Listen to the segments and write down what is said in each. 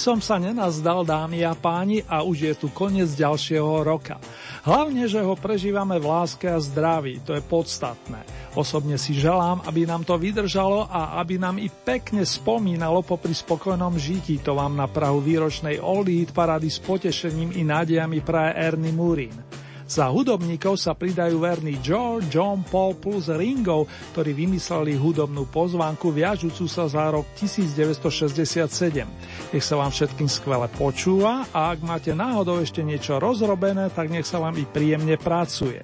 Som sa nenazdal, dámy a páni, a už je tu koniec ďalšieho roka. Hlavne, že ho prežívame v láske a zdraví, to je podstatné. Osobne si želám, aby nám to vydržalo a aby nám i pekne spomínalo popri spokojnom žití. To vám na Prahu výročnej Old Eat parady s potešením i nádejami praje Ernie Murin. Za hudobníkov sa pridajú verní George, John Paul plus Ringo, ktorí vymysleli hudobnú pozvánku viažúcu sa za rok 1967. Nech sa vám všetkým skvele počúva a ak máte náhodou ešte niečo rozrobené, tak nech sa vám i príjemne pracuje.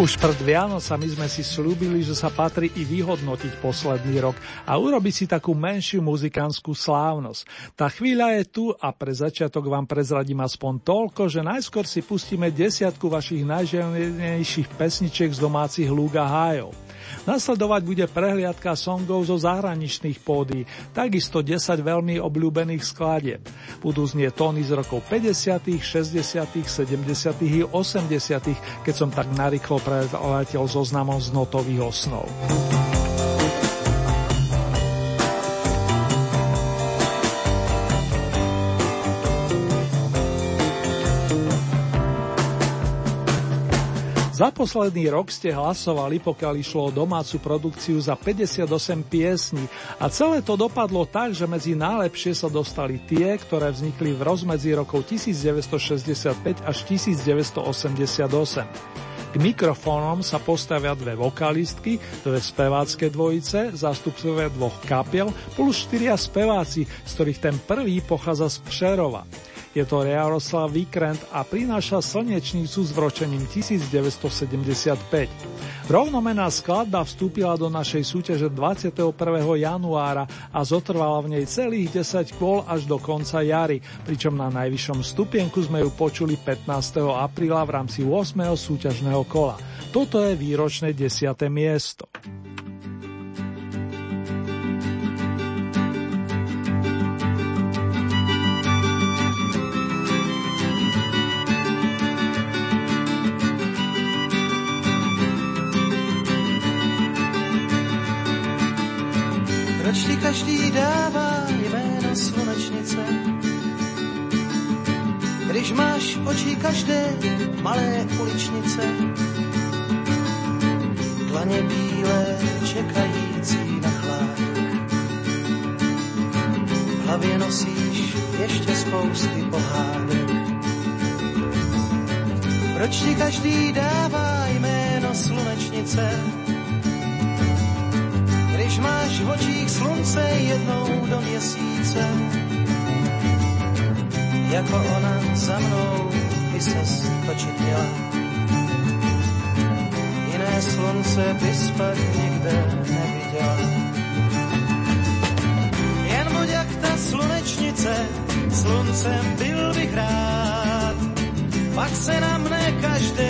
Už pred Vianocami sme si slúbili, že sa patrí i vyhodnotiť posledný rok a urobiť si takú menšiu muzikánskú slávnosť. Tá chvíľa je tu a pre začiatok vám prezradím aspoň toľko, že najskôr si pustíme desiatku vašich najželnejších pesničiek z domácich lúk a hájov. Nasledovať bude prehliadka songov zo zahraničných pódy, takisto 10 veľmi obľúbených skladieb. Budú znieť tóny z rokov 50., 60., 70. i 80., keď som tak narýchlo preletel zoznamom z notových osnov. Za posledný rok ste hlasovali, pokiaľ išlo o domácu produkciu za 58 piesní a celé to dopadlo tak, že medzi najlepšie sa dostali tie, ktoré vznikli v rozmedzi rokov 1965 až 1988. K mikrofónom sa postavia dve vokalistky, dve spevácké dvojice, zástupcovia dvoch kapiel plus štyria speváci, z ktorých ten prvý pochádza z Přerova. Je to Jaroslav Vikrent a prináša slnečnicu s vročením 1975. Rovnomená skladba vstúpila do našej súťaže 21. januára a zotrvala v nej celých 10 kôl až do konca jary, pričom na najvyššom stupienku sme ju počuli 15. apríla v rámci 8. súťažného kola. Toto je výročné 10. miesto. Každý dává jméno slunečnice. Když máš oči každé malé uličnice, dlaně bílé čekající na chládek. V hlavě nosíš ještě spousty pohádek. Proč ti každý dává jméno slunečnice? Máš v očích slunce jednou do měsíce. Jako ona za mnou by se točit měla. Jiné slunce bys pak nikde neviděla. Jen buď jak ta slunečnice, sluncem byl bych rád. Pak se na mne každé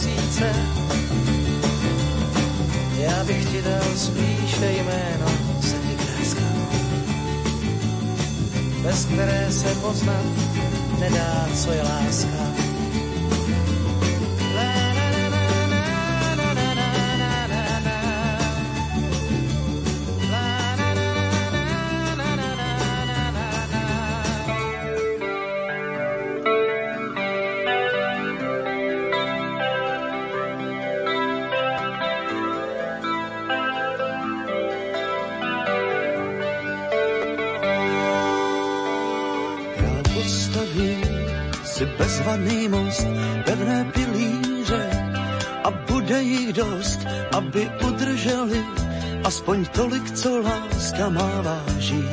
Na tisíce. Já bych ti dal spíše jméno sedmikráska, bez které se poznat nedá, co je láska. Aspoň tolik, co láska má váží.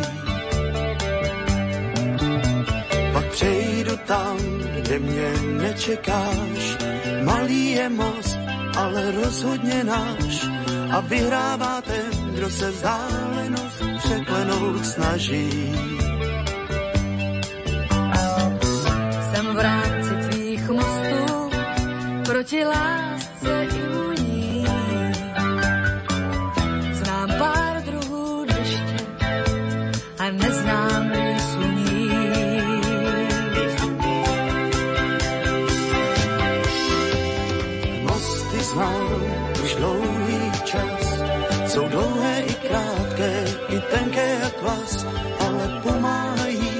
Pak přejdu tam, kde mě nečekáš, malý je most, ale rozhodně náš a vyhrává ten, kdo se vzdálenost překlenout snaží. proti lásce vás, ale pomáhají,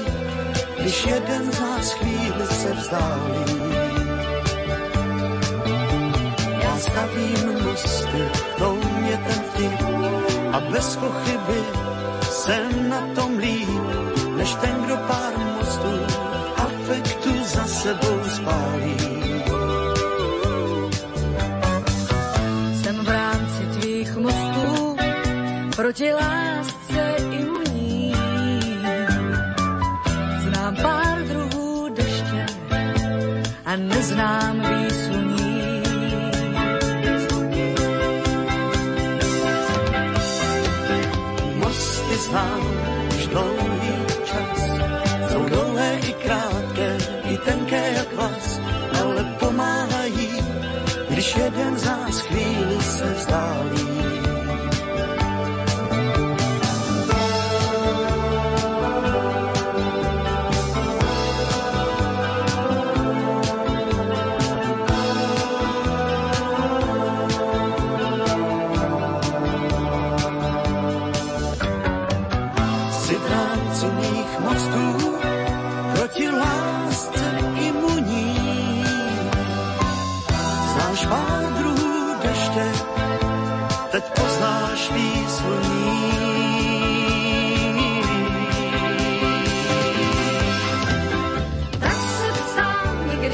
když jeden z nás chvíli se vzdálí. stavím mosty, to mě ten vtip a bez pochyby jsem na tom líp, než ten, kdo pár mostů afektu za sebou spálí. Jsem v rámci tvých mostů proti jeden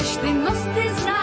Než ty mosty znají.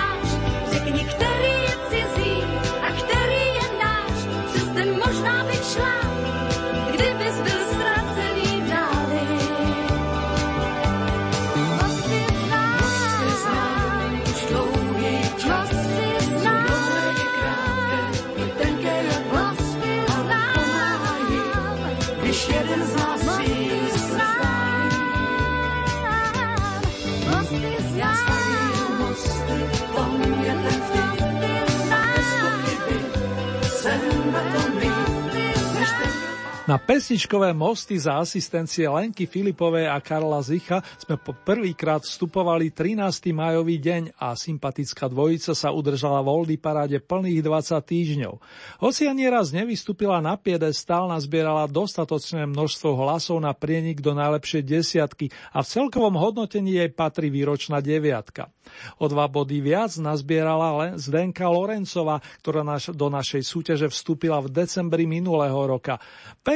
Na pesničkové mosty za asistencie Lenky Filipovej a Karla Zicha sme po prvýkrát vstupovali 13. majový deň a sympatická dvojica sa udržala v Oldy paráde plných 20 týždňov. Hoci ani raz nevystúpila na piedestál, nazbierala dostatočné množstvo hlasov na prienik do najlepšej desiatky a v celkovom hodnotení jej patrí výročná deviatka. O dva body viac nazbierala len Zdenka Lorencova, ktorá naš, do našej súťaže vstúpila v decembri minulého roka.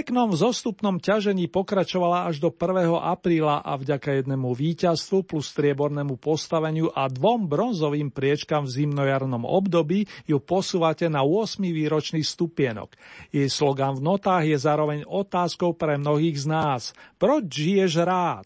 Peknom zostupnom ťažení pokračovala až do 1. apríla a vďaka jednému víťazstvu plus striebornému postaveniu a dvom bronzovým priečkam v zimnojarnom období ju posúvate na 8. výročný stupienok. Jej slogan v notách je zároveň otázkou pre mnohých z nás. Proč žiješ rád?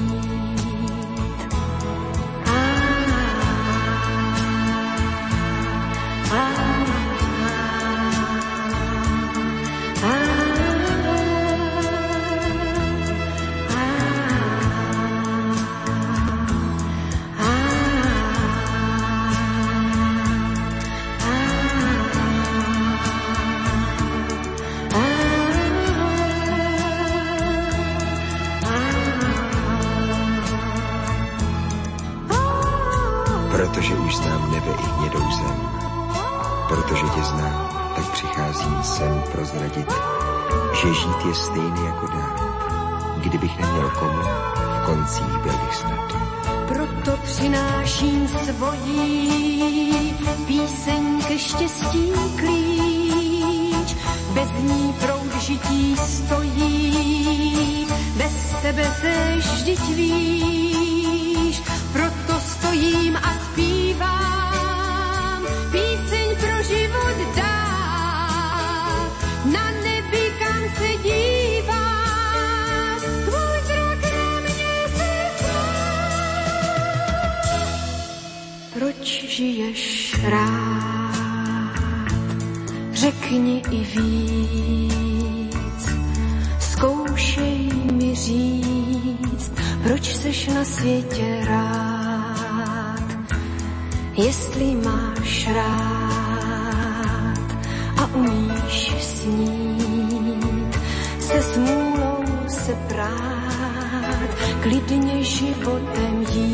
protože už znám nebe i hnědou zem. Protože tě znám, tak přicházím sem prozradit, že žít je stejný jako dár. Kdybych neměl komu, v koncích byl bych snad. Proto přináším svojí píseň ke štěstí klíč. Bez ní proud žití stojí, bez tebe tež vždyť víš. Proto stojím a žiješ rád, řekni i víc. Zkoušej mi říct, proč seš na světě rád, jestli máš rád a umíš snít, se smůlou se prát, klidně životem jít.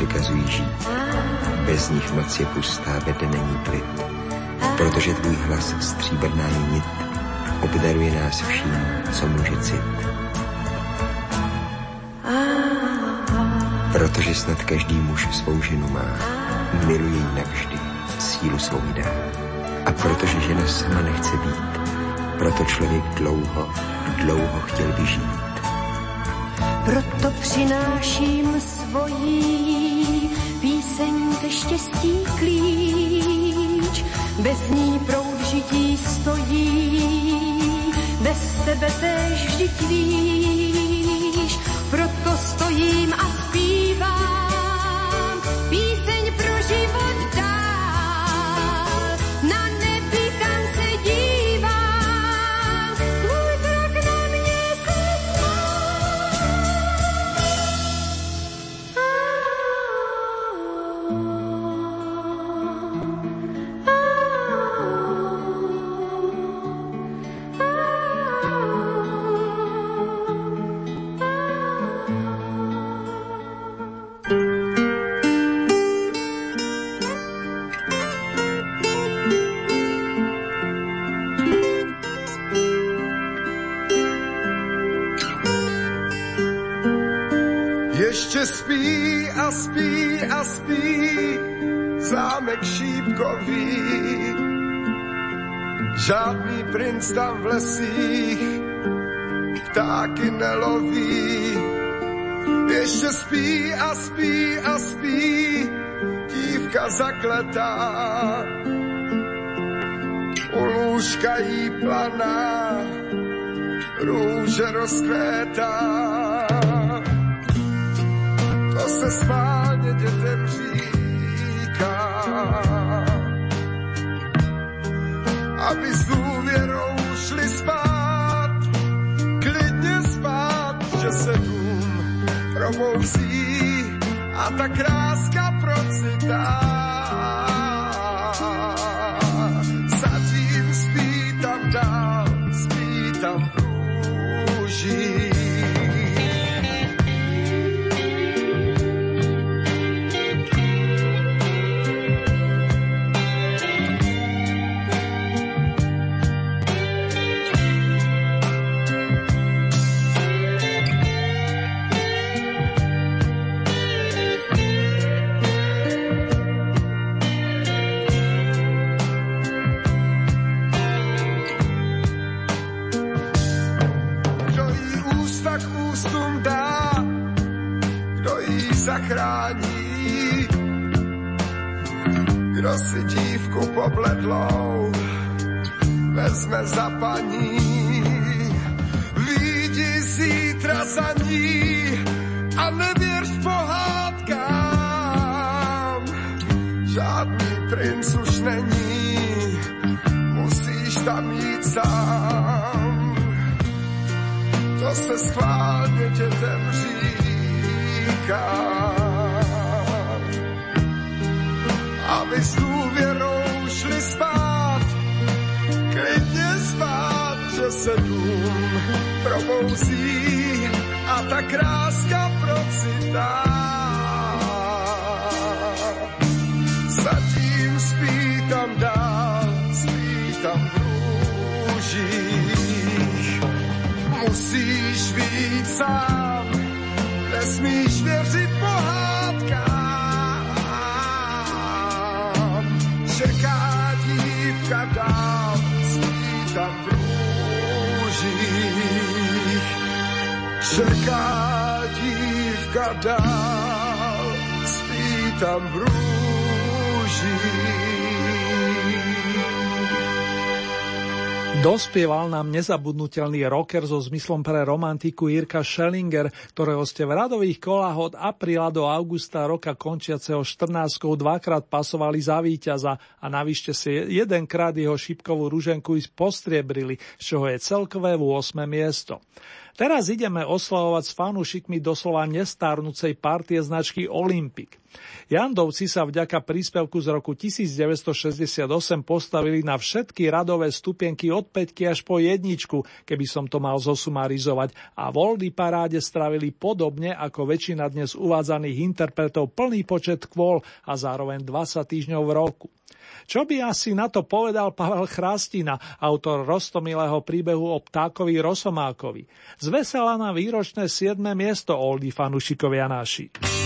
Přikazují žít. Bez nich noc je pustá, ve dne není klid. Protože tvůj hlas stříbrná je nit, obdaruje nás vším, co může cit. Protože snad každý muž svou ženu má, miluje ji navždy, sílu svou dá. A protože žena sama nechce být, proto člověk dlouho, dlouho chtěl vyžít. Proto přináším ke štěstí klíč. Bez ní proud žití stojí, bez tebe tež vždyť víš. Proto stojím a spí zámek šípkový. Žádný princ tam v lesích ptáky neloví. Ještě spí a spí a spí dívka zakletá. U lůžka jí planá růže rozkvétá. To se schválně probouzí a ta kráska procitá. Dívka dál, spí tam v růžích. Čeká dívka dál, spí tam Dospieval nám nezabudnutelný rocker so zmyslom pre romantiku Jirka Schellinger, ktorého ste v radových kolách od apríla do augusta roka končiaceho 14 dvakrát pasovali za víťaza a navyšte si jedenkrát jeho šipkovú ruženku postriebrili, z čoho je celkové v 8. miesto. Teraz ideme oslavovať s fanúšikmi doslova nestárnucej partie značky Olympic. Jandovci sa vďaka príspevku z roku 1968 postavili na všetky radové stupienky od 5 až po jedničku, keby som to mal zosumarizovať, a v Oldy paráde stravili podobne ako väčšina dnes uvádzaných interpretov plný počet kvôl a zároveň 20 týždňov v roku. Čo by asi na to povedal Pavel Chrastina, autor rostomilého príbehu o ptákovi Rosomákovi? Zvesela na výročné 7. miesto Oldy fanušikovia naši.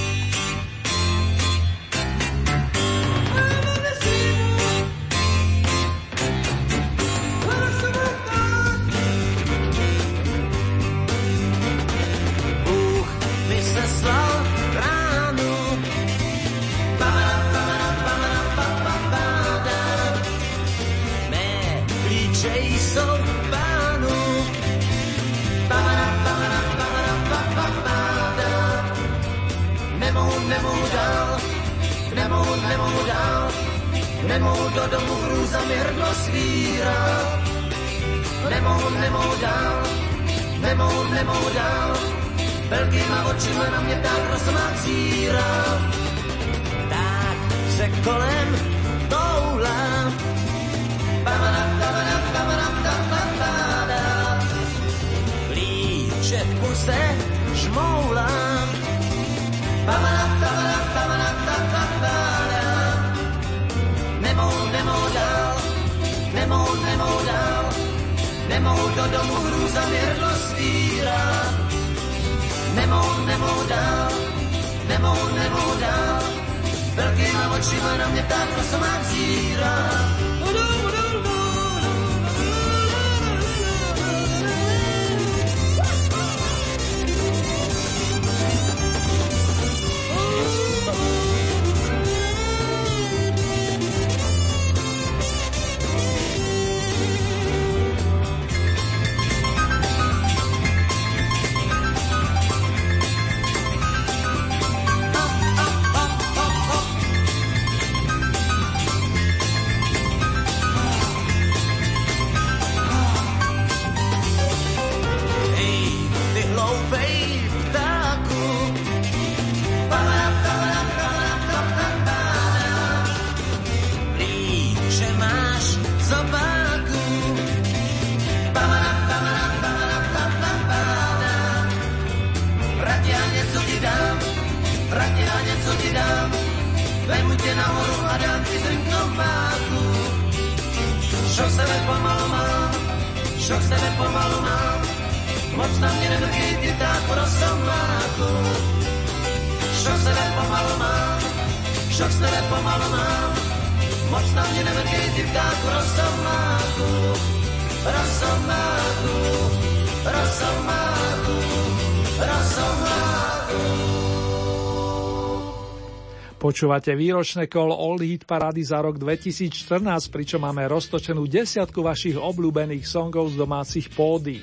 Počúvate výročné kolo All Hit Parády za rok 2014, pričom máme roztočenú desiatku vašich obľúbených songov z domácich pódy.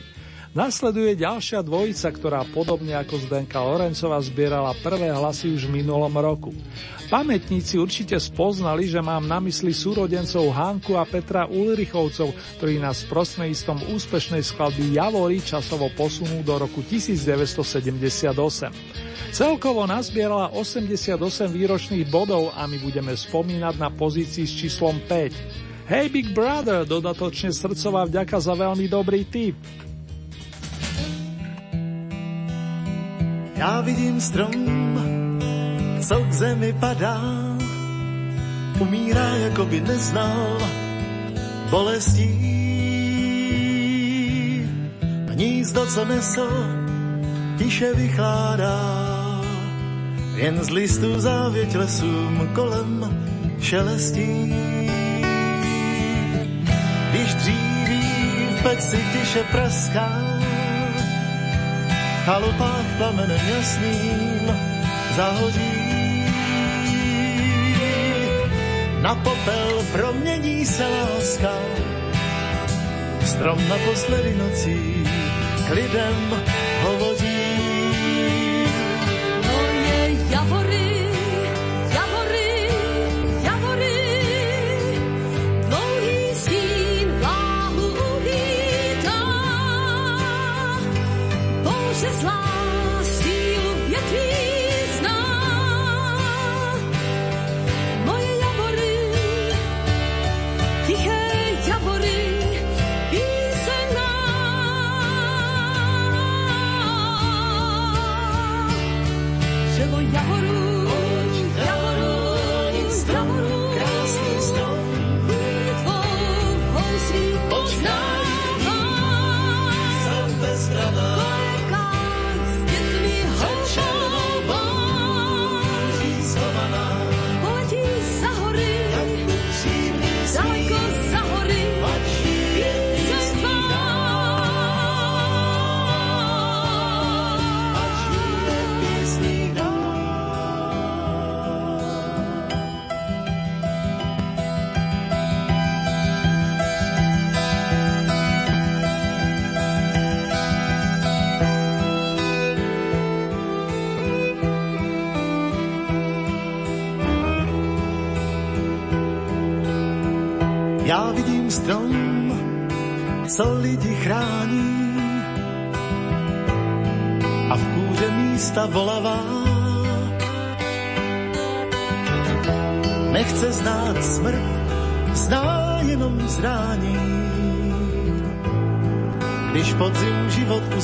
Nasleduje ďalšia dvojica, ktorá podobne ako Zdenka Lorencova zbierala prvé hlasy už v minulom roku. Pamätníci určite spoznali, že mám na mysli súrodencov Hanku a Petra Ulrichovcov, ktorí nás prostredníctvom úspešnej skladby Javory časovo posunú do roku 1978. Celkovo nazbierala 88 výročných bodov a my budeme spomínať na pozícii s číslom 5. Hey Big Brother, dodatočne srdcová vďaka za veľmi dobrý tip. Já vidím strom, co k zemi padá, umírá, jako by neznal bolestí. Hnízdo, co nesl, tiše vychládá jen z listů závěť lesům kolem šelestí. Když dříví v peci tiše praská, chalupách plamen jasným zahoří, Na popel promění se láska, strom na posledy nocí k lidem hovoří. Moje javory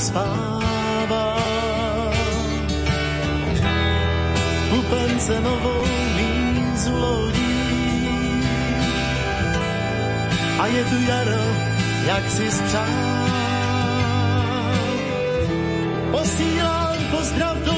spává. Pupence novou mízu lodí. A je tu jaro, jak si spřál. Posílám pozdrav do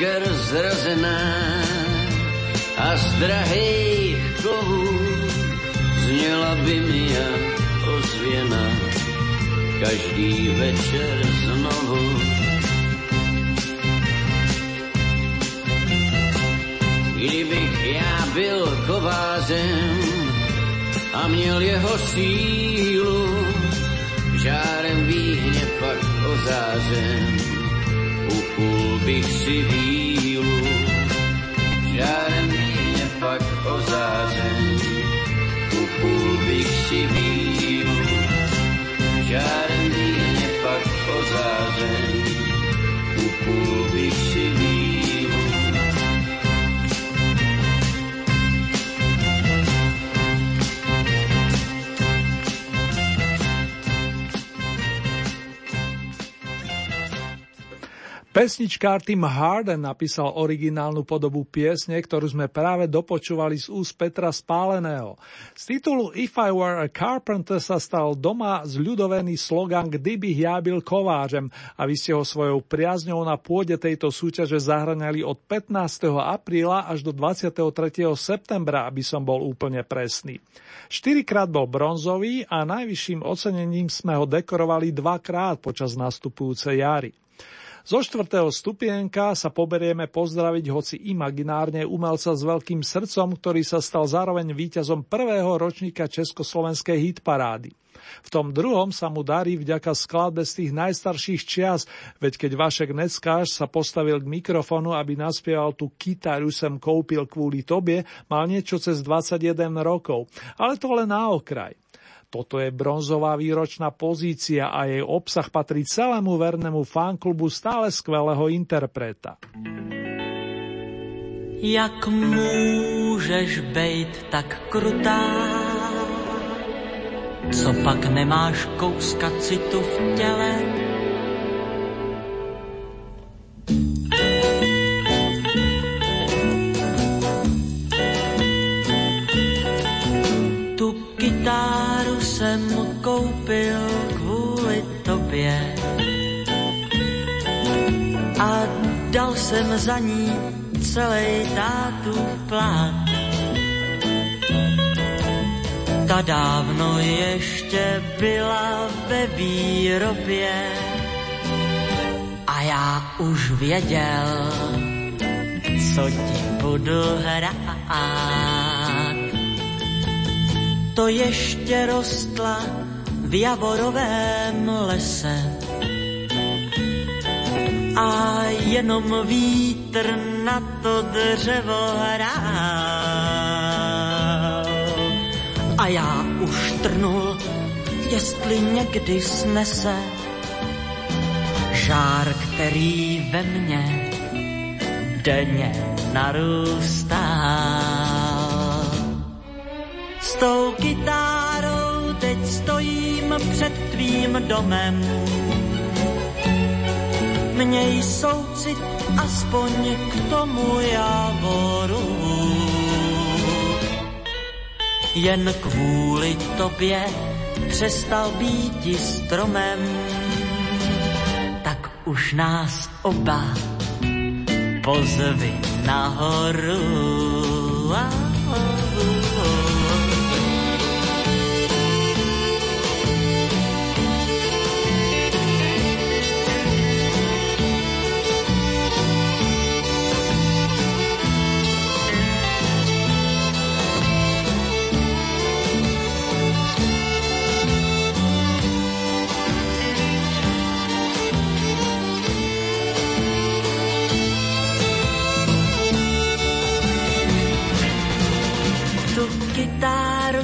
jisker zrazená a z drahých kovů zněla by mi jak ozvěna každý večer znovu. Kdybych já byl kovářem a měl jeho sílu, žárem výhně pak ozářem, upul bych si vílu. Žárem výhně pak ozářem, upul bych si vílu. Žárem výhně pak ozářem, upul bych si vílu. Pesničkár Tim Harden napísal originálnu podobu piesne, ktorú sme práve dopočúvali z úst Petra Spáleného. Z titulu If I Were a Carpenter sa stal doma zľudovený slogan Kdyby ja byl kovářem a vy ste ho svojou priazňou na pôde tejto súťaže zahraňali od 15. apríla až do 23. septembra, aby som bol úplne presný. Štyrikrát bol bronzový a najvyšším ocenením sme ho dekorovali dvakrát počas nastupujúcej jary. Zo štvrtého stupienka sa poberieme pozdraviť hoci imaginárne umelca s veľkým srdcom, ktorý sa stal zároveň víťazom prvého ročníka Československej hitparády. V tom druhom sa mu darí vďaka skladbe z tých najstarších čias, veď keď Vašek Neckáš sa postavil k mikrofonu, aby naspieval tú kytaru sem kúpil kvôli tobie, mal niečo cez 21 rokov. Ale to len na okraj. Toto je bronzová výročná pozícia a jej obsah patrí celému vernému fanklubu stále skvelého interpreta. Jak můžeš být tak krutá? Co pak nemáš kouska citu v těle? Koupil kvůli tobě a dal jsem za ní celý tátu plán. Ta dávno ještě byla ve výrobě a já už věděl, co ti budu hrát. To ještě rostla v javorovém lese a jenom vítr na to dřevo hrál. A já už trnul, jestli někdy snese žár, který ve mně denně narůstá. S tou kytárou před tvým domem Měj soucit aspoň k tomu javoru. Jen kvůli tobě přestal být stromem, tak už nás oba pozvi nahoru. Ah.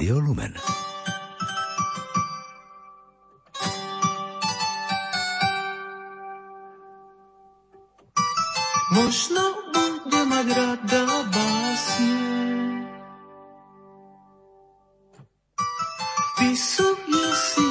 Rádio Lumen. Možno bude mať rada básne. Vpisuje si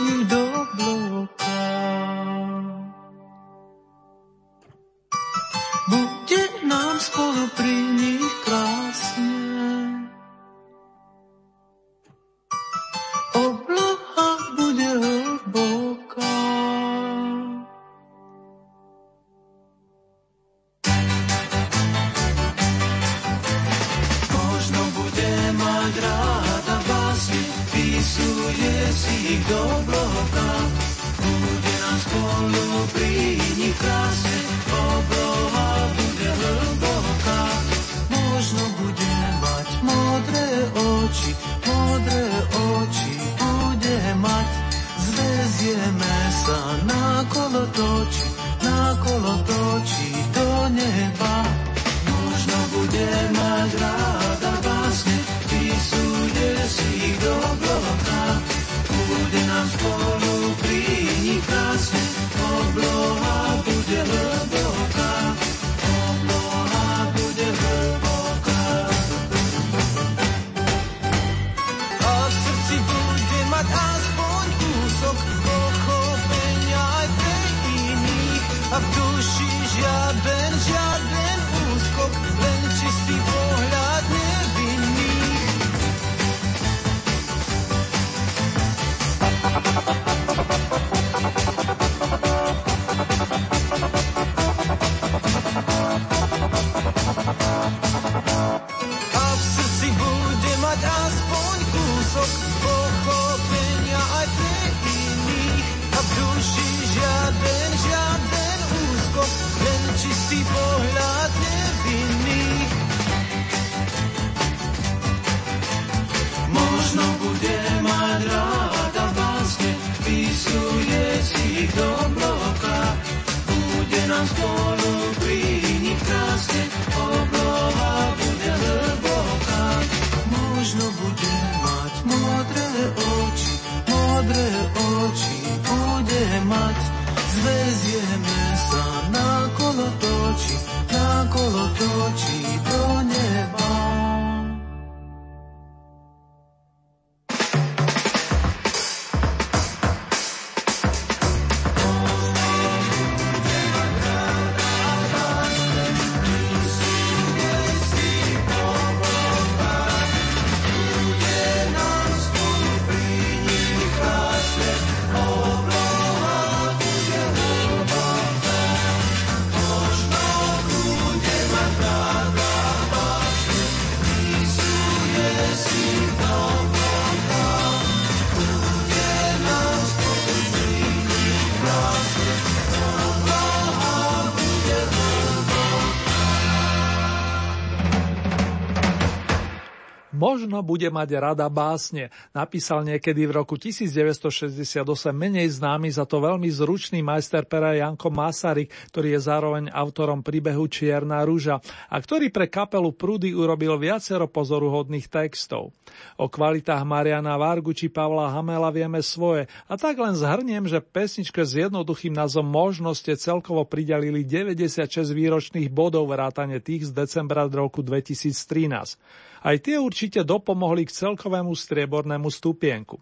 Možno bude mať rada básne. Napísal niekedy v roku 1968 menej známy za to veľmi zručný majster pera Janko Masaryk, ktorý je zároveň autorom príbehu Čierna rúža a ktorý pre kapelu Prudy urobil viacero pozoruhodných textov. O kvalitách Mariana Vargu či Pavla Hamela vieme svoje a tak len zhrniem, že pesničke s jednoduchým názvom Možno ste celkovo pridelili 96 výročných bodov vrátane tých z decembra roku 2013. Aj tie určite dopomohli k celkovému striebornému stupienku.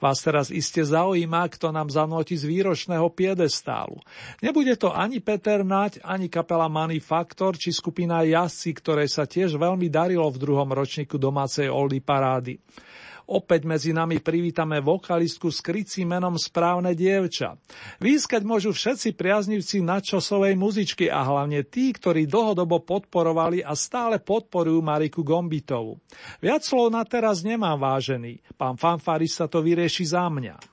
Vás teraz iste zaujíma, kto nám zanotí z výročného piedestálu. Nebude to ani Peter Nať, ani kapela Manifaktor, či skupina Jassy, ktorej sa tiež veľmi darilo v druhom ročníku domácej Oldy parády. Opäť medzi nami privítame vokalistku s krycím menom Správne dievča. Výskať môžu všetci priaznivci nadčasovej muzičky a hlavne tí, ktorí dlhodobo podporovali a stále podporujú Mariku Gombitovu. Viac slov na teraz nemám vážený. Pán Fanfaris sa to vyrieši za mňa.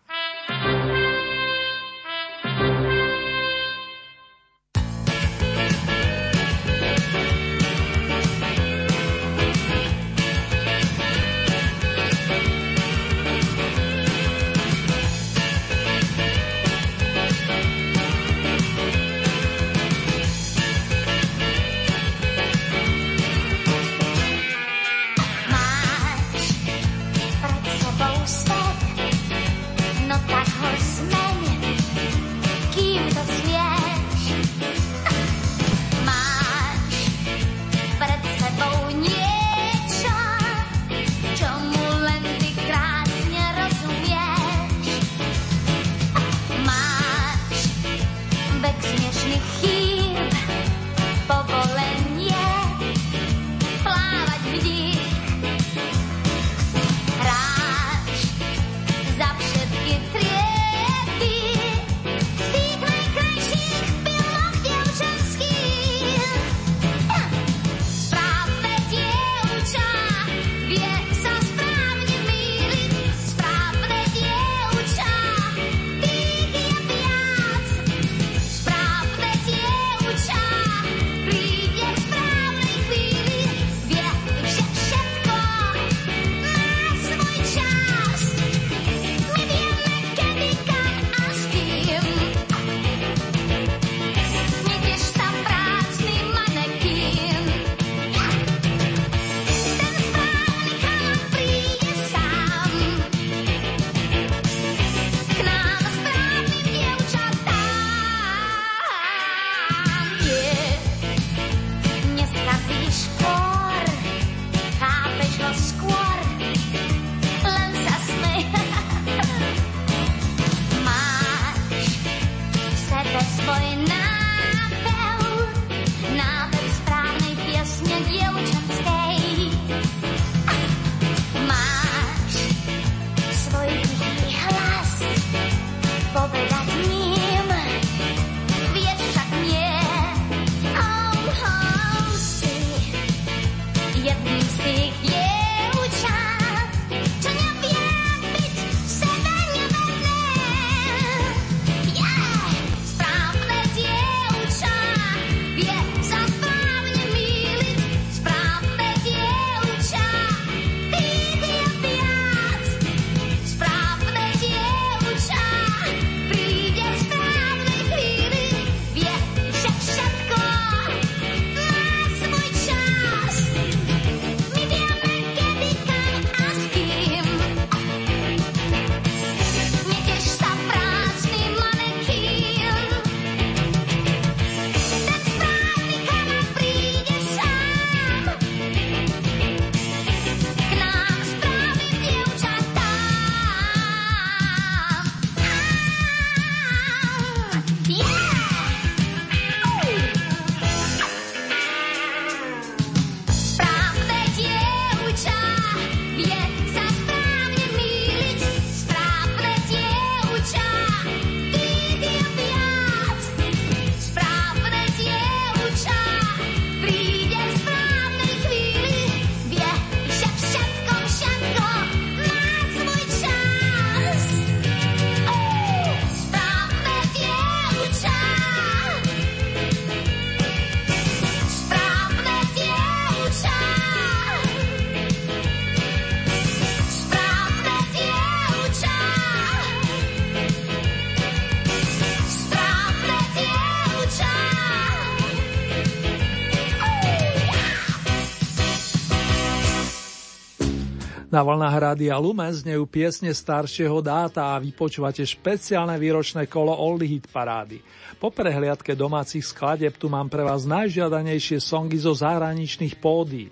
Na vlnách Rádia Lumen znejú piesne staršieho dáta a vypočúvate špeciálne výročné kolo Oldie Hit parády. Po prehliadke domácich skladeb tu mám pre vás najžiadanejšie songy zo zahraničných pódí.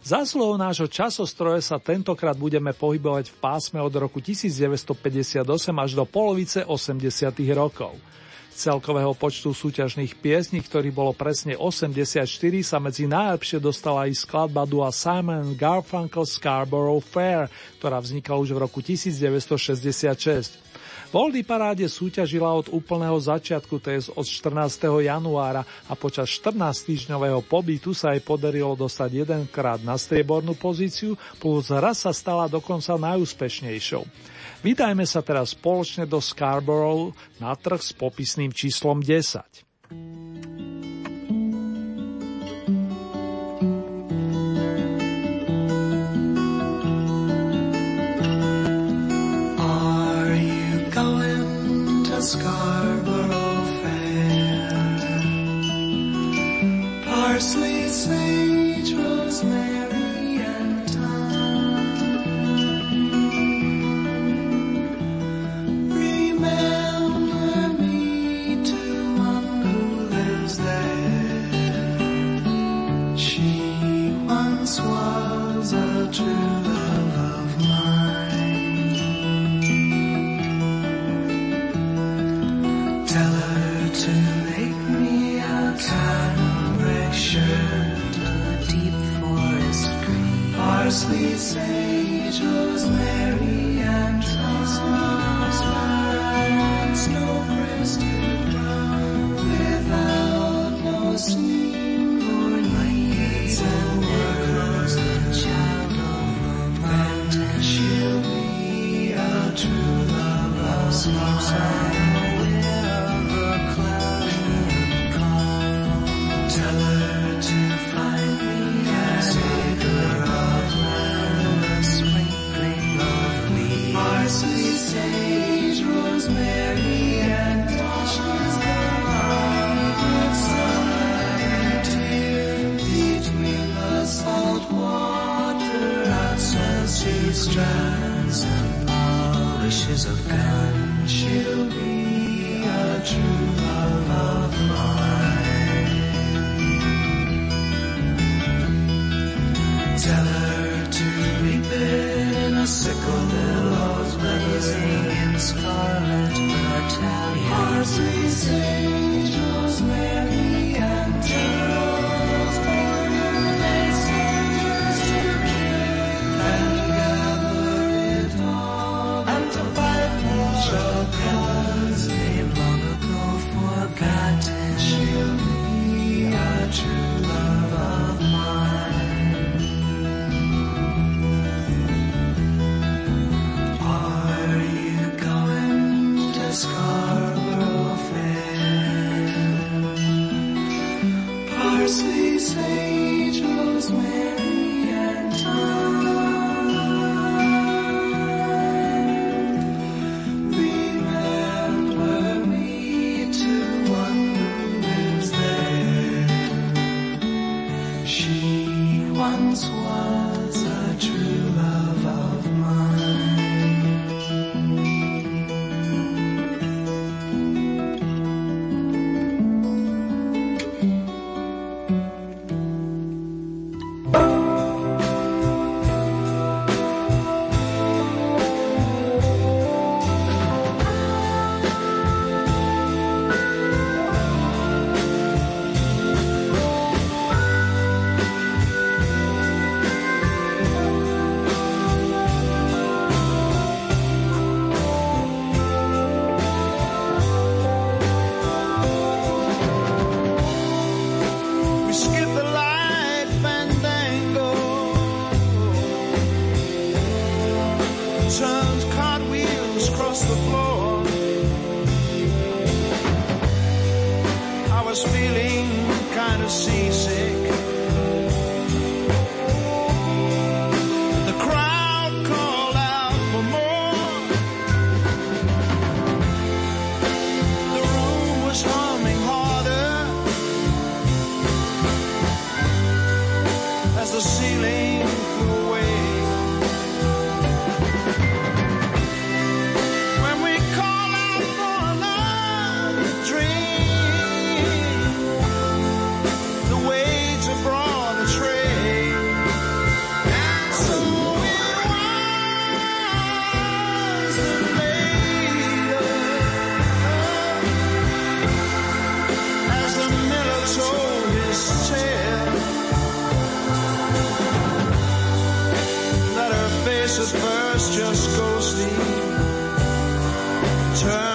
Zásluhou nášho časostroje sa tentokrát budeme pohybovať v pásme od roku 1958 až do polovice 80. rokov celkového počtu súťažných piesní, ktorý bolo presne 84, sa medzi najlepšie dostala aj skladba dua Simon Garfunkel Scarborough Fair, ktorá vznikla už v roku 1966. Voldy paráde súťažila od úplného začiatku, to je od 14. januára a počas 14 týždňového pobytu sa jej podarilo dostať jedenkrát na striebornú pozíciu, plus raz sa stala dokonca najúspešnejšou. Vydajme sa teraz spoločne do Scarborough na trh s popisným číslom 10. Scarborough Fair? Parsley, sage, rosemary. true. first, just go sleep. Turn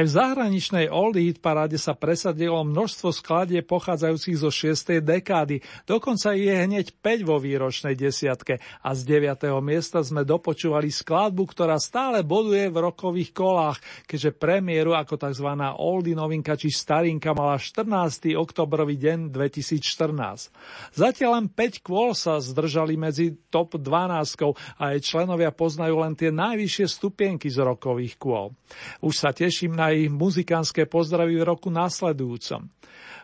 Aj v zahraničnej Old Hit paráde sa presadilo množstvo skladie pochádzajúcich zo 6. dekády, dokonca je hneď 5 vo výročnej desiatke a z 9. miesta sme dopočúvali skladbu, ktorá stále boduje v rokových kolách, keďže premiéru ako tzv. Oldie novinka či starinka mala 14. oktobrový deň 2014. Zatiaľ len 5 kôl sa zdržali medzi top 12 a aj členovia poznajú len tie najvyššie stupienky z rokových kôl. Už sa teším na ich muzikánske pozdravy v roku nasledujúcom.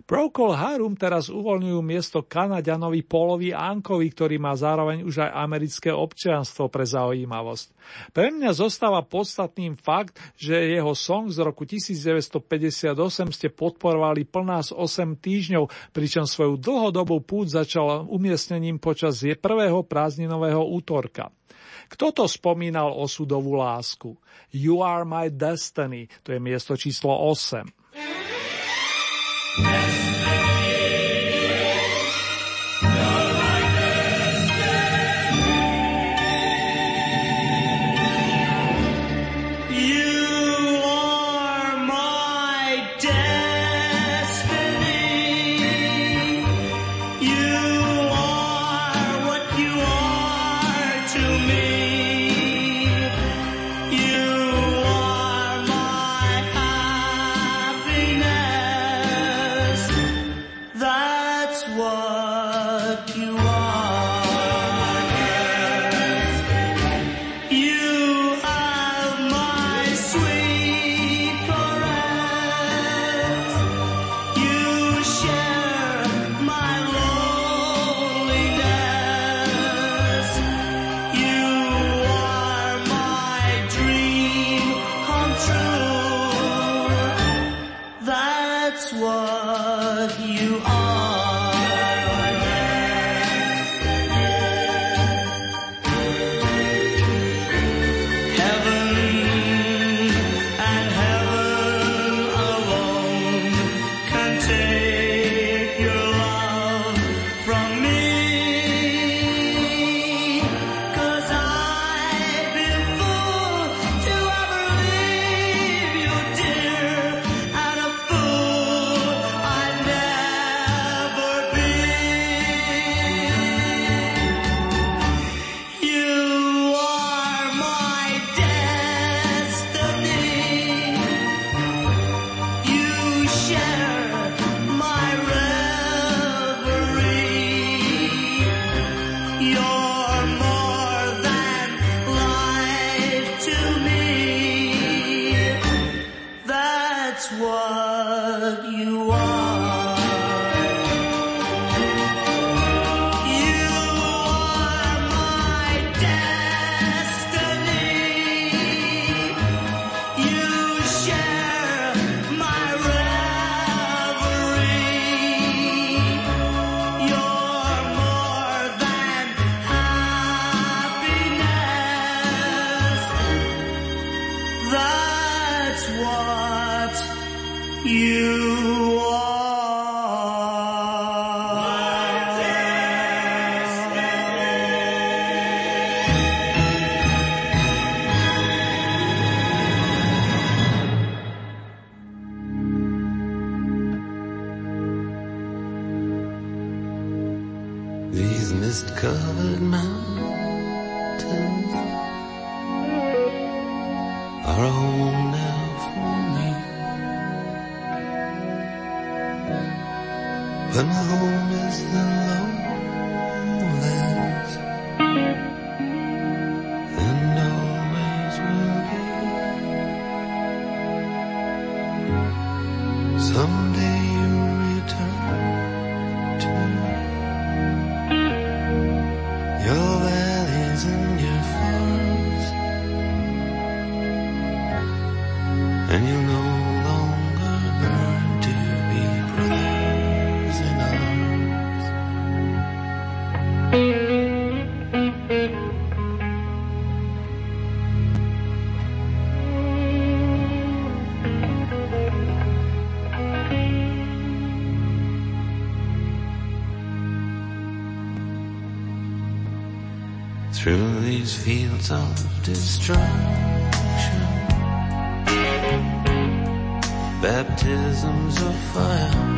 Procol Harum teraz uvoľňujú miesto Kanadianovi Polovi Ankovi, ktorý má zároveň už aj americké občianstvo pre zaujímavosť. Pre mňa zostáva podstatným fakt, že jeho song z roku 1958 ste podporovali plná z 8 týždňov, pričom svoju dlhodobú púť začal umiestnením počas prvého prázdninového útorka. Kto to spomínal o sudovú lásku? You are my destiny, to je miesto číslo 8. self-destruction. Baptisms of fire.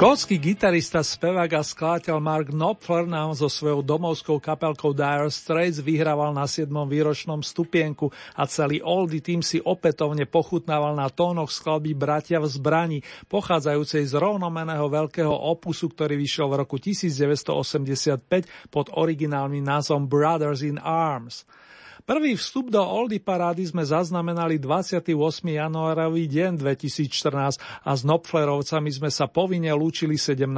Škótsky gitarista, spevák a skladateľ Mark Knopfler nám so svojou domovskou kapelkou Dire Straits vyhrával na 7. výročnom stupienku a celý Oldie tým si opätovne pochutnával na tónoch skladby Bratia v zbrani, pochádzajúcej z rovnomeného veľkého opusu, ktorý vyšiel v roku 1985 pod originálnym názvom Brothers in Arms. Prvý vstup do Oldy parády sme zaznamenali 28. januárový deň 2014 a s Nopflerovcami sme sa povinne lúčili 17.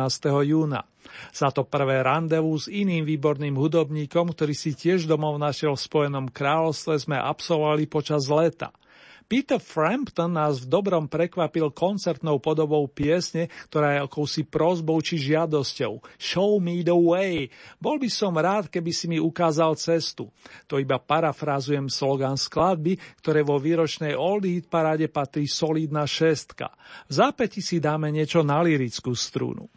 júna. Za to prvé randevu s iným výborným hudobníkom, ktorý si tiež domov našiel v Spojenom kráľovstve, sme absolvovali počas leta. Peter Frampton nás v dobrom prekvapil koncertnou podobou piesne, ktorá je akousi prozbou či žiadosťou. Show me the way. Bol by som rád, keby si mi ukázal cestu. To iba parafrázujem slogan skladby, ktoré vo výročnej Old Hit paráde patrí solidná šestka. V zápäti si dáme niečo na lirickú strunu.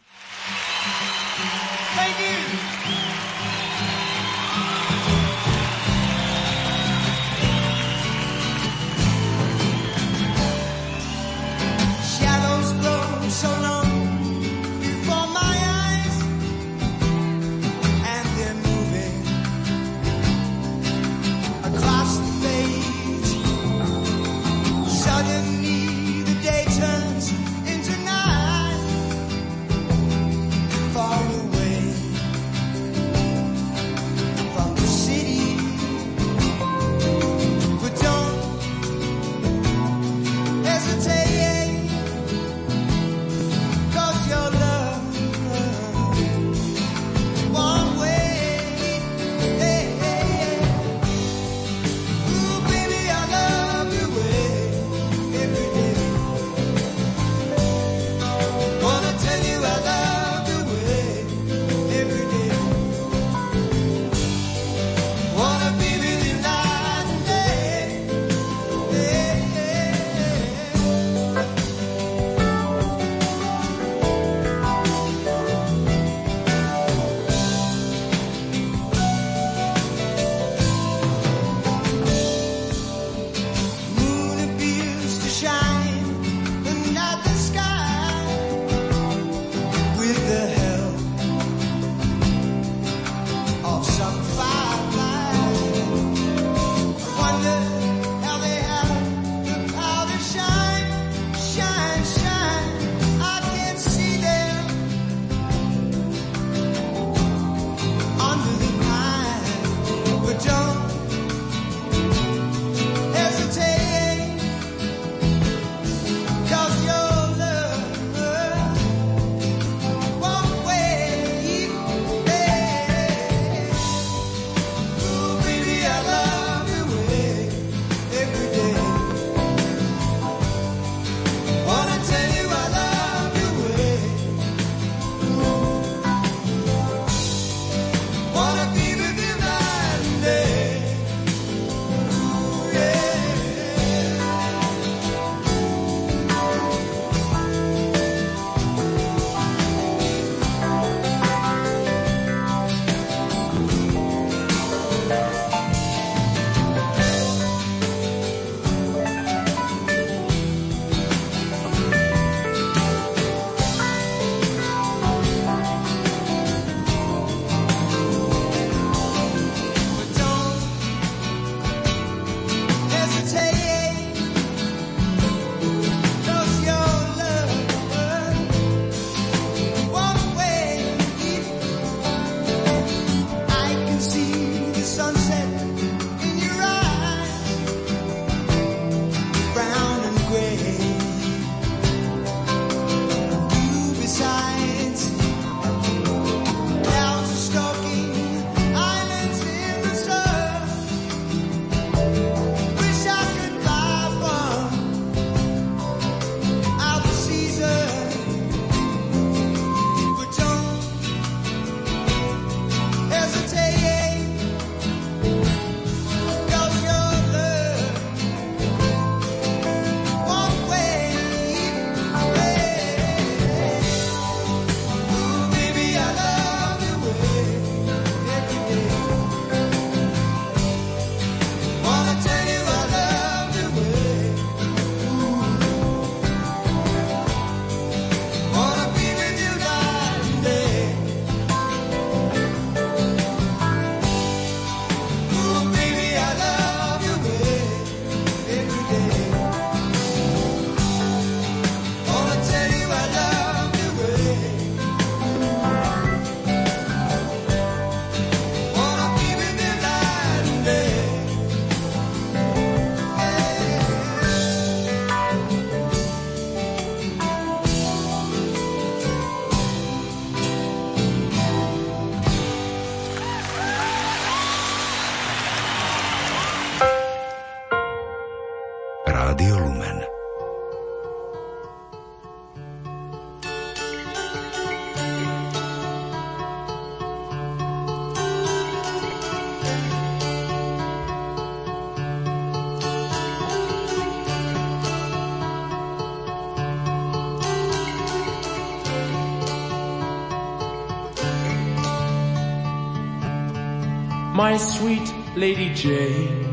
My sweet Lady Jane.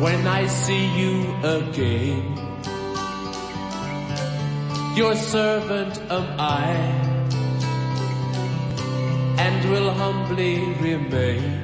When I see you again, your servant am I, and will humbly remain.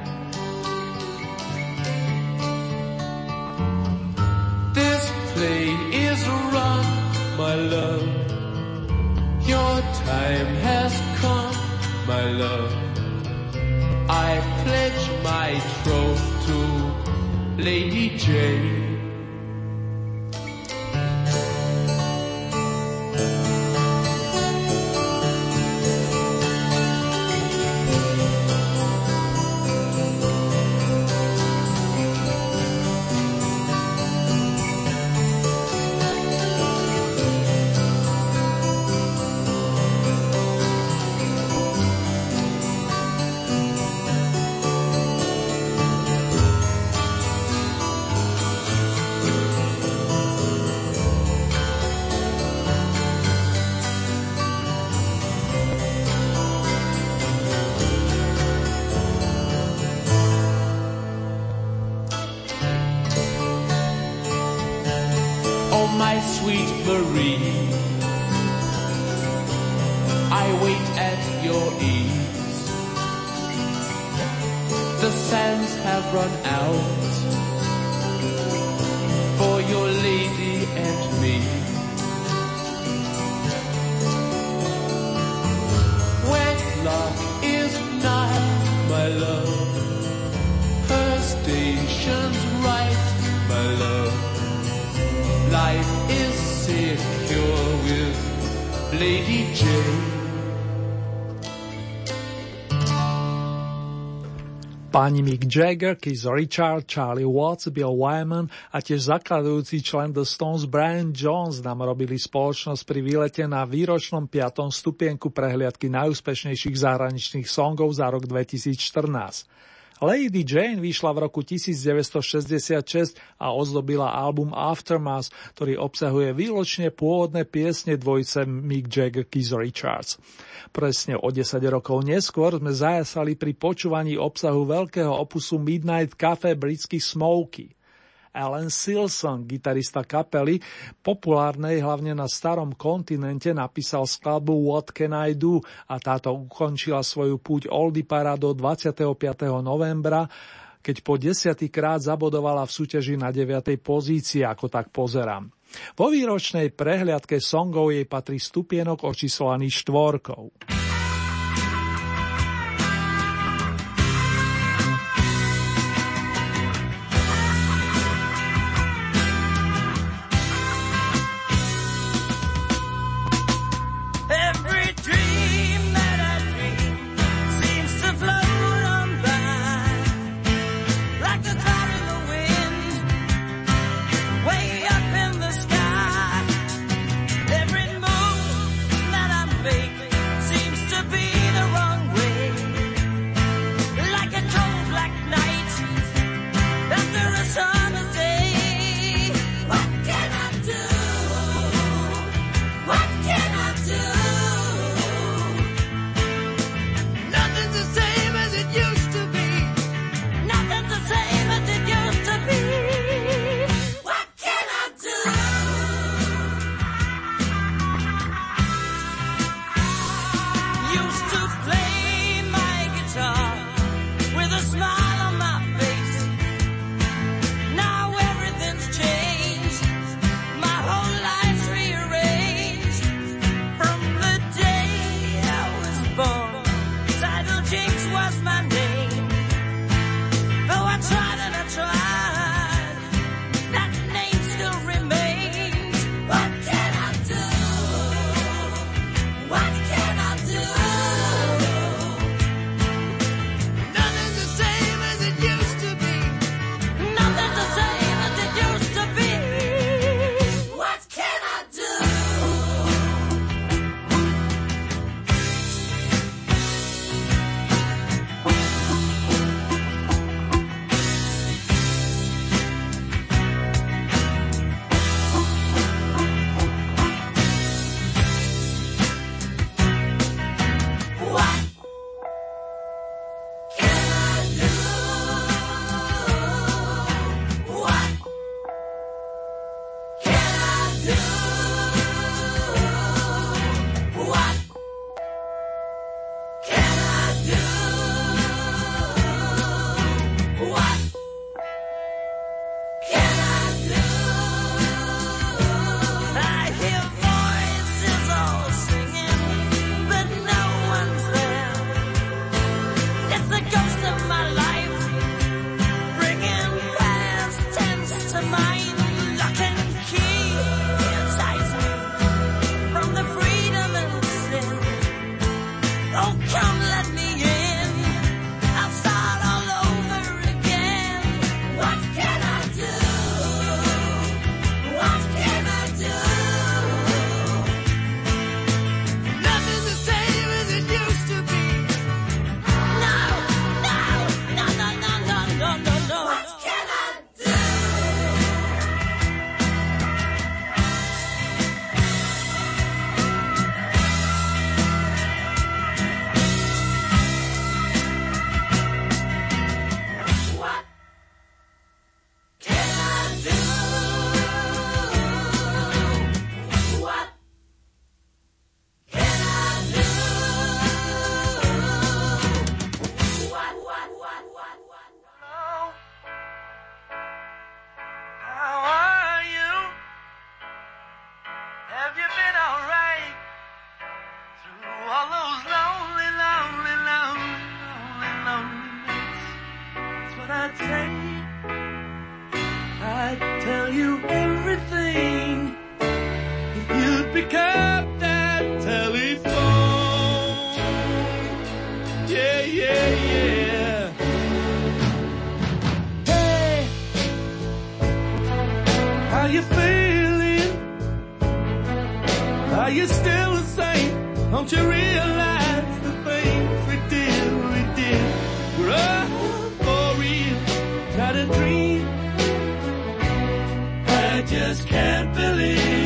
Love. I pledge my troth to Lady Jane. Oh, my sweet Marie, I wait at your ease. The sands have run out for your lady and me. Lady Jane. Páni Mick Jagger, Keith Richard, Charlie Watts, Bill Wyman a tiež zakladujúci člen The Stones Brian Jones nám robili spoločnosť pri výlete na výročnom 5. stupienku prehliadky najúspešnejších zahraničných songov za rok 2014. Lady Jane vyšla v roku 1966 a ozdobila album Aftermath, ktorý obsahuje výločne pôvodné piesne dvojice Mick Jagger Keith Richards. Presne o 10 rokov neskôr sme zajasali pri počúvaní obsahu veľkého opusu Midnight Cafe britských Smokey. Alan Silson, gitarista kapely, populárnej hlavne na starom kontinente, napísal skladbu What Can I Do a táto ukončila svoju púť Oldie Parado 25. novembra, keď po desiatýkrát zabodovala v súťaži na 9. pozícii, ako tak pozerám. Vo výročnej prehliadke songov jej patrí stupienok očíslovaný štvorkou. You feeling? Are you still the same? Don't you realize the things we did, we did were all for real? Not a dream. I just can't believe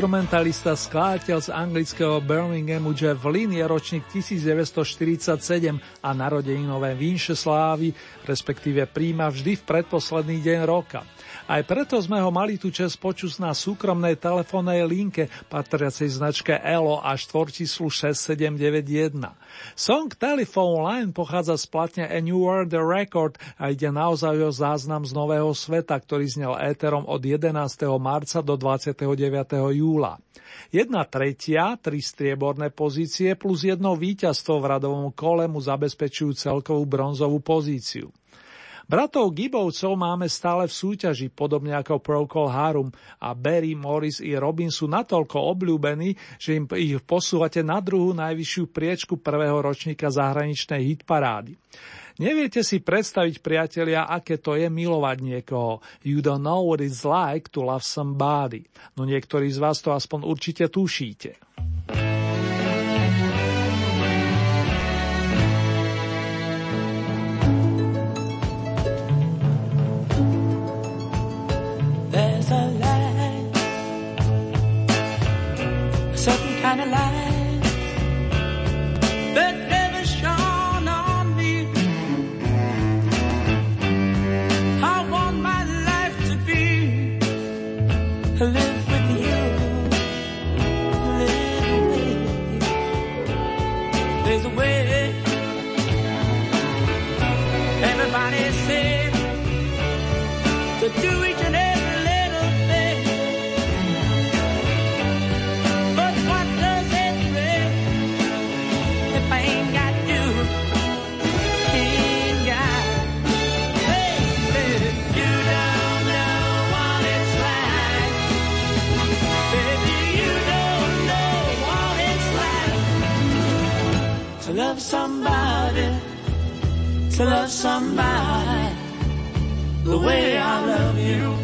Multiinstrumentalista skladateľ z anglického Birminghamu Jeff Lynne je ročník 1947 a narodeninové vínše slávy, respektíve príjma vždy v predposledný deň roka. Aj preto sme ho mali tu čas počuť na súkromnej telefónnej linke patriacej značke ELO a štvorčíslu 6791. Song Telephone Line pochádza z platne A New World Record a ide naozaj o záznam z nového sveta, ktorý znel éterom od 11. marca do 29. júla. Jedna tretia, tri strieborné pozície plus jedno víťazstvo v radovom kole mu zabezpečujú celkovú bronzovú pozíciu. Bratov Gibovcov máme stále v súťaži, podobne ako Procol Harum a Barry, Morris i Robin sú natoľko obľúbení, že im ich posúvate na druhú najvyššiu priečku prvého ročníka zahraničnej hitparády. Neviete si predstaviť, priatelia, aké to je milovať niekoho. You don't know what it's like to love somebody. No niektorí z vás to aspoň určite tušíte. Love somebody, to love somebody the way I love you.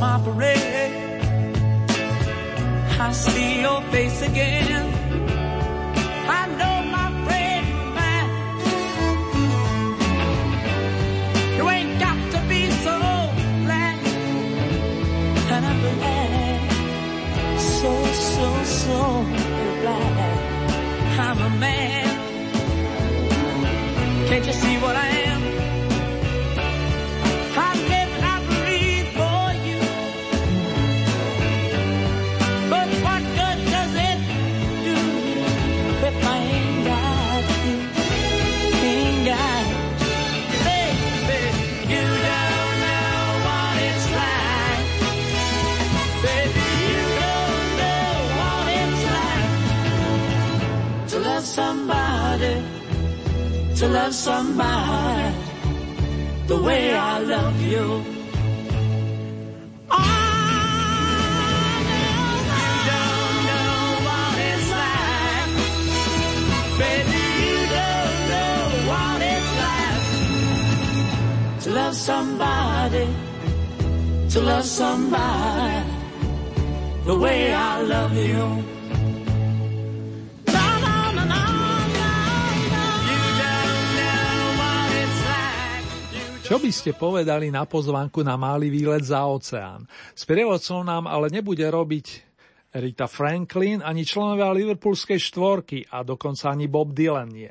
My parade, I see your face again. Ste povedali na pozvanku na malý výlet za oceán? Sprievodcom nám ale nebude robiť Rita Franklin ani členovia Liverpoolskej štvorky a dokonca ani Bob Dylan nie.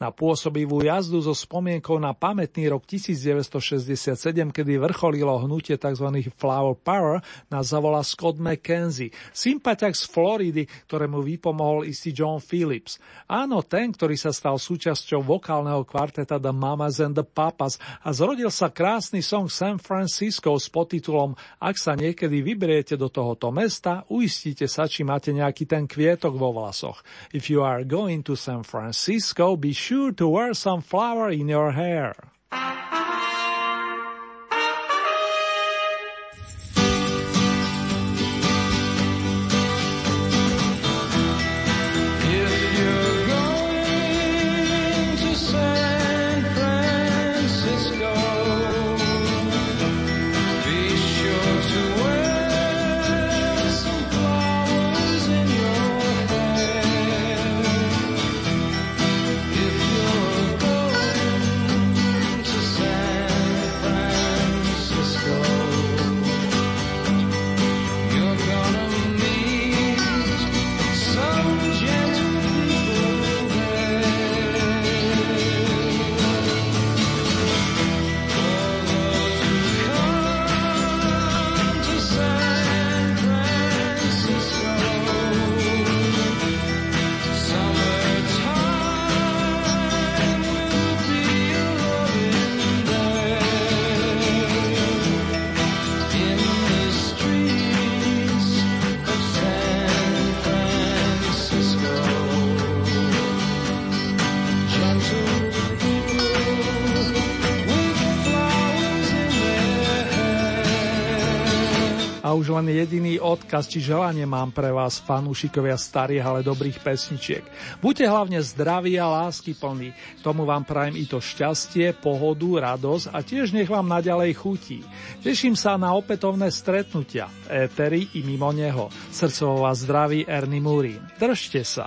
Na pôsobivú jazdu so spomienkou na pamätný rok 1967, kedy vrcholilo hnutie tzv. Flower Power, nás zavolá Scott McKenzie, sympatiak z Floridy, ktorému vypomohol istý John Phillips. Áno, ten, ktorý sa stal súčasťou vokálneho kvarteta The Mamas and the Papas a zrodil sa krásny song San Francisco s podtitulom Ak sa niekedy vyberiete do tohoto mesta, uistite sa, či máte nejaký ten kvietok vo vlasoch. If you are going to San Francisco, be sure to wear some flower in your hair. Len jediný odkaz či želanie mám pre vás, fanúšikovia starých, ale dobrých pesničiek. Buďte hlavne zdraví a lásky plní. Tomu vám prajem i to šťastie, pohodu, radosť a tiež nech vám naďalej chutí. Teším sa na opätovné stretnutia, étery i mimo neho. Srdcovo vás zdraví Ernie Murín. Držte sa.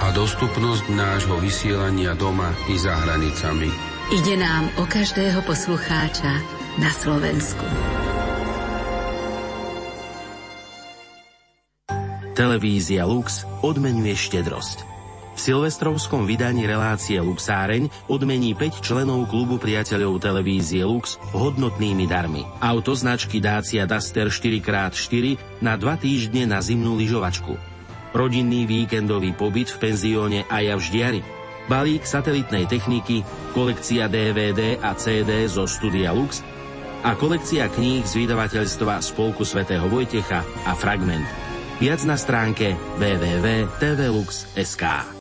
a dostupnosť nášho vysielania doma i za hranicami. Ide nám o každého poslucháča na Slovensku. Televízia Lux odmenuje štedrosť. V silvestrovskom vydaní relácie Luxáreň odmení 5 členov klubu priateľov televízie Lux hodnotnými darmi. Auto značky Dacia Duster 4x4 na 2 týždne na zimnú lyžovačku. Rodinný víkendový pobyt v penzióne Aja v Ždiari. Balík satelitnej techniky, kolekcia DVD a CD zo studia Lux a kolekcia kníh z vydavateľstva Spolku svätého Vojtecha a Fragment. Viac na stránke www.tvlux.sk.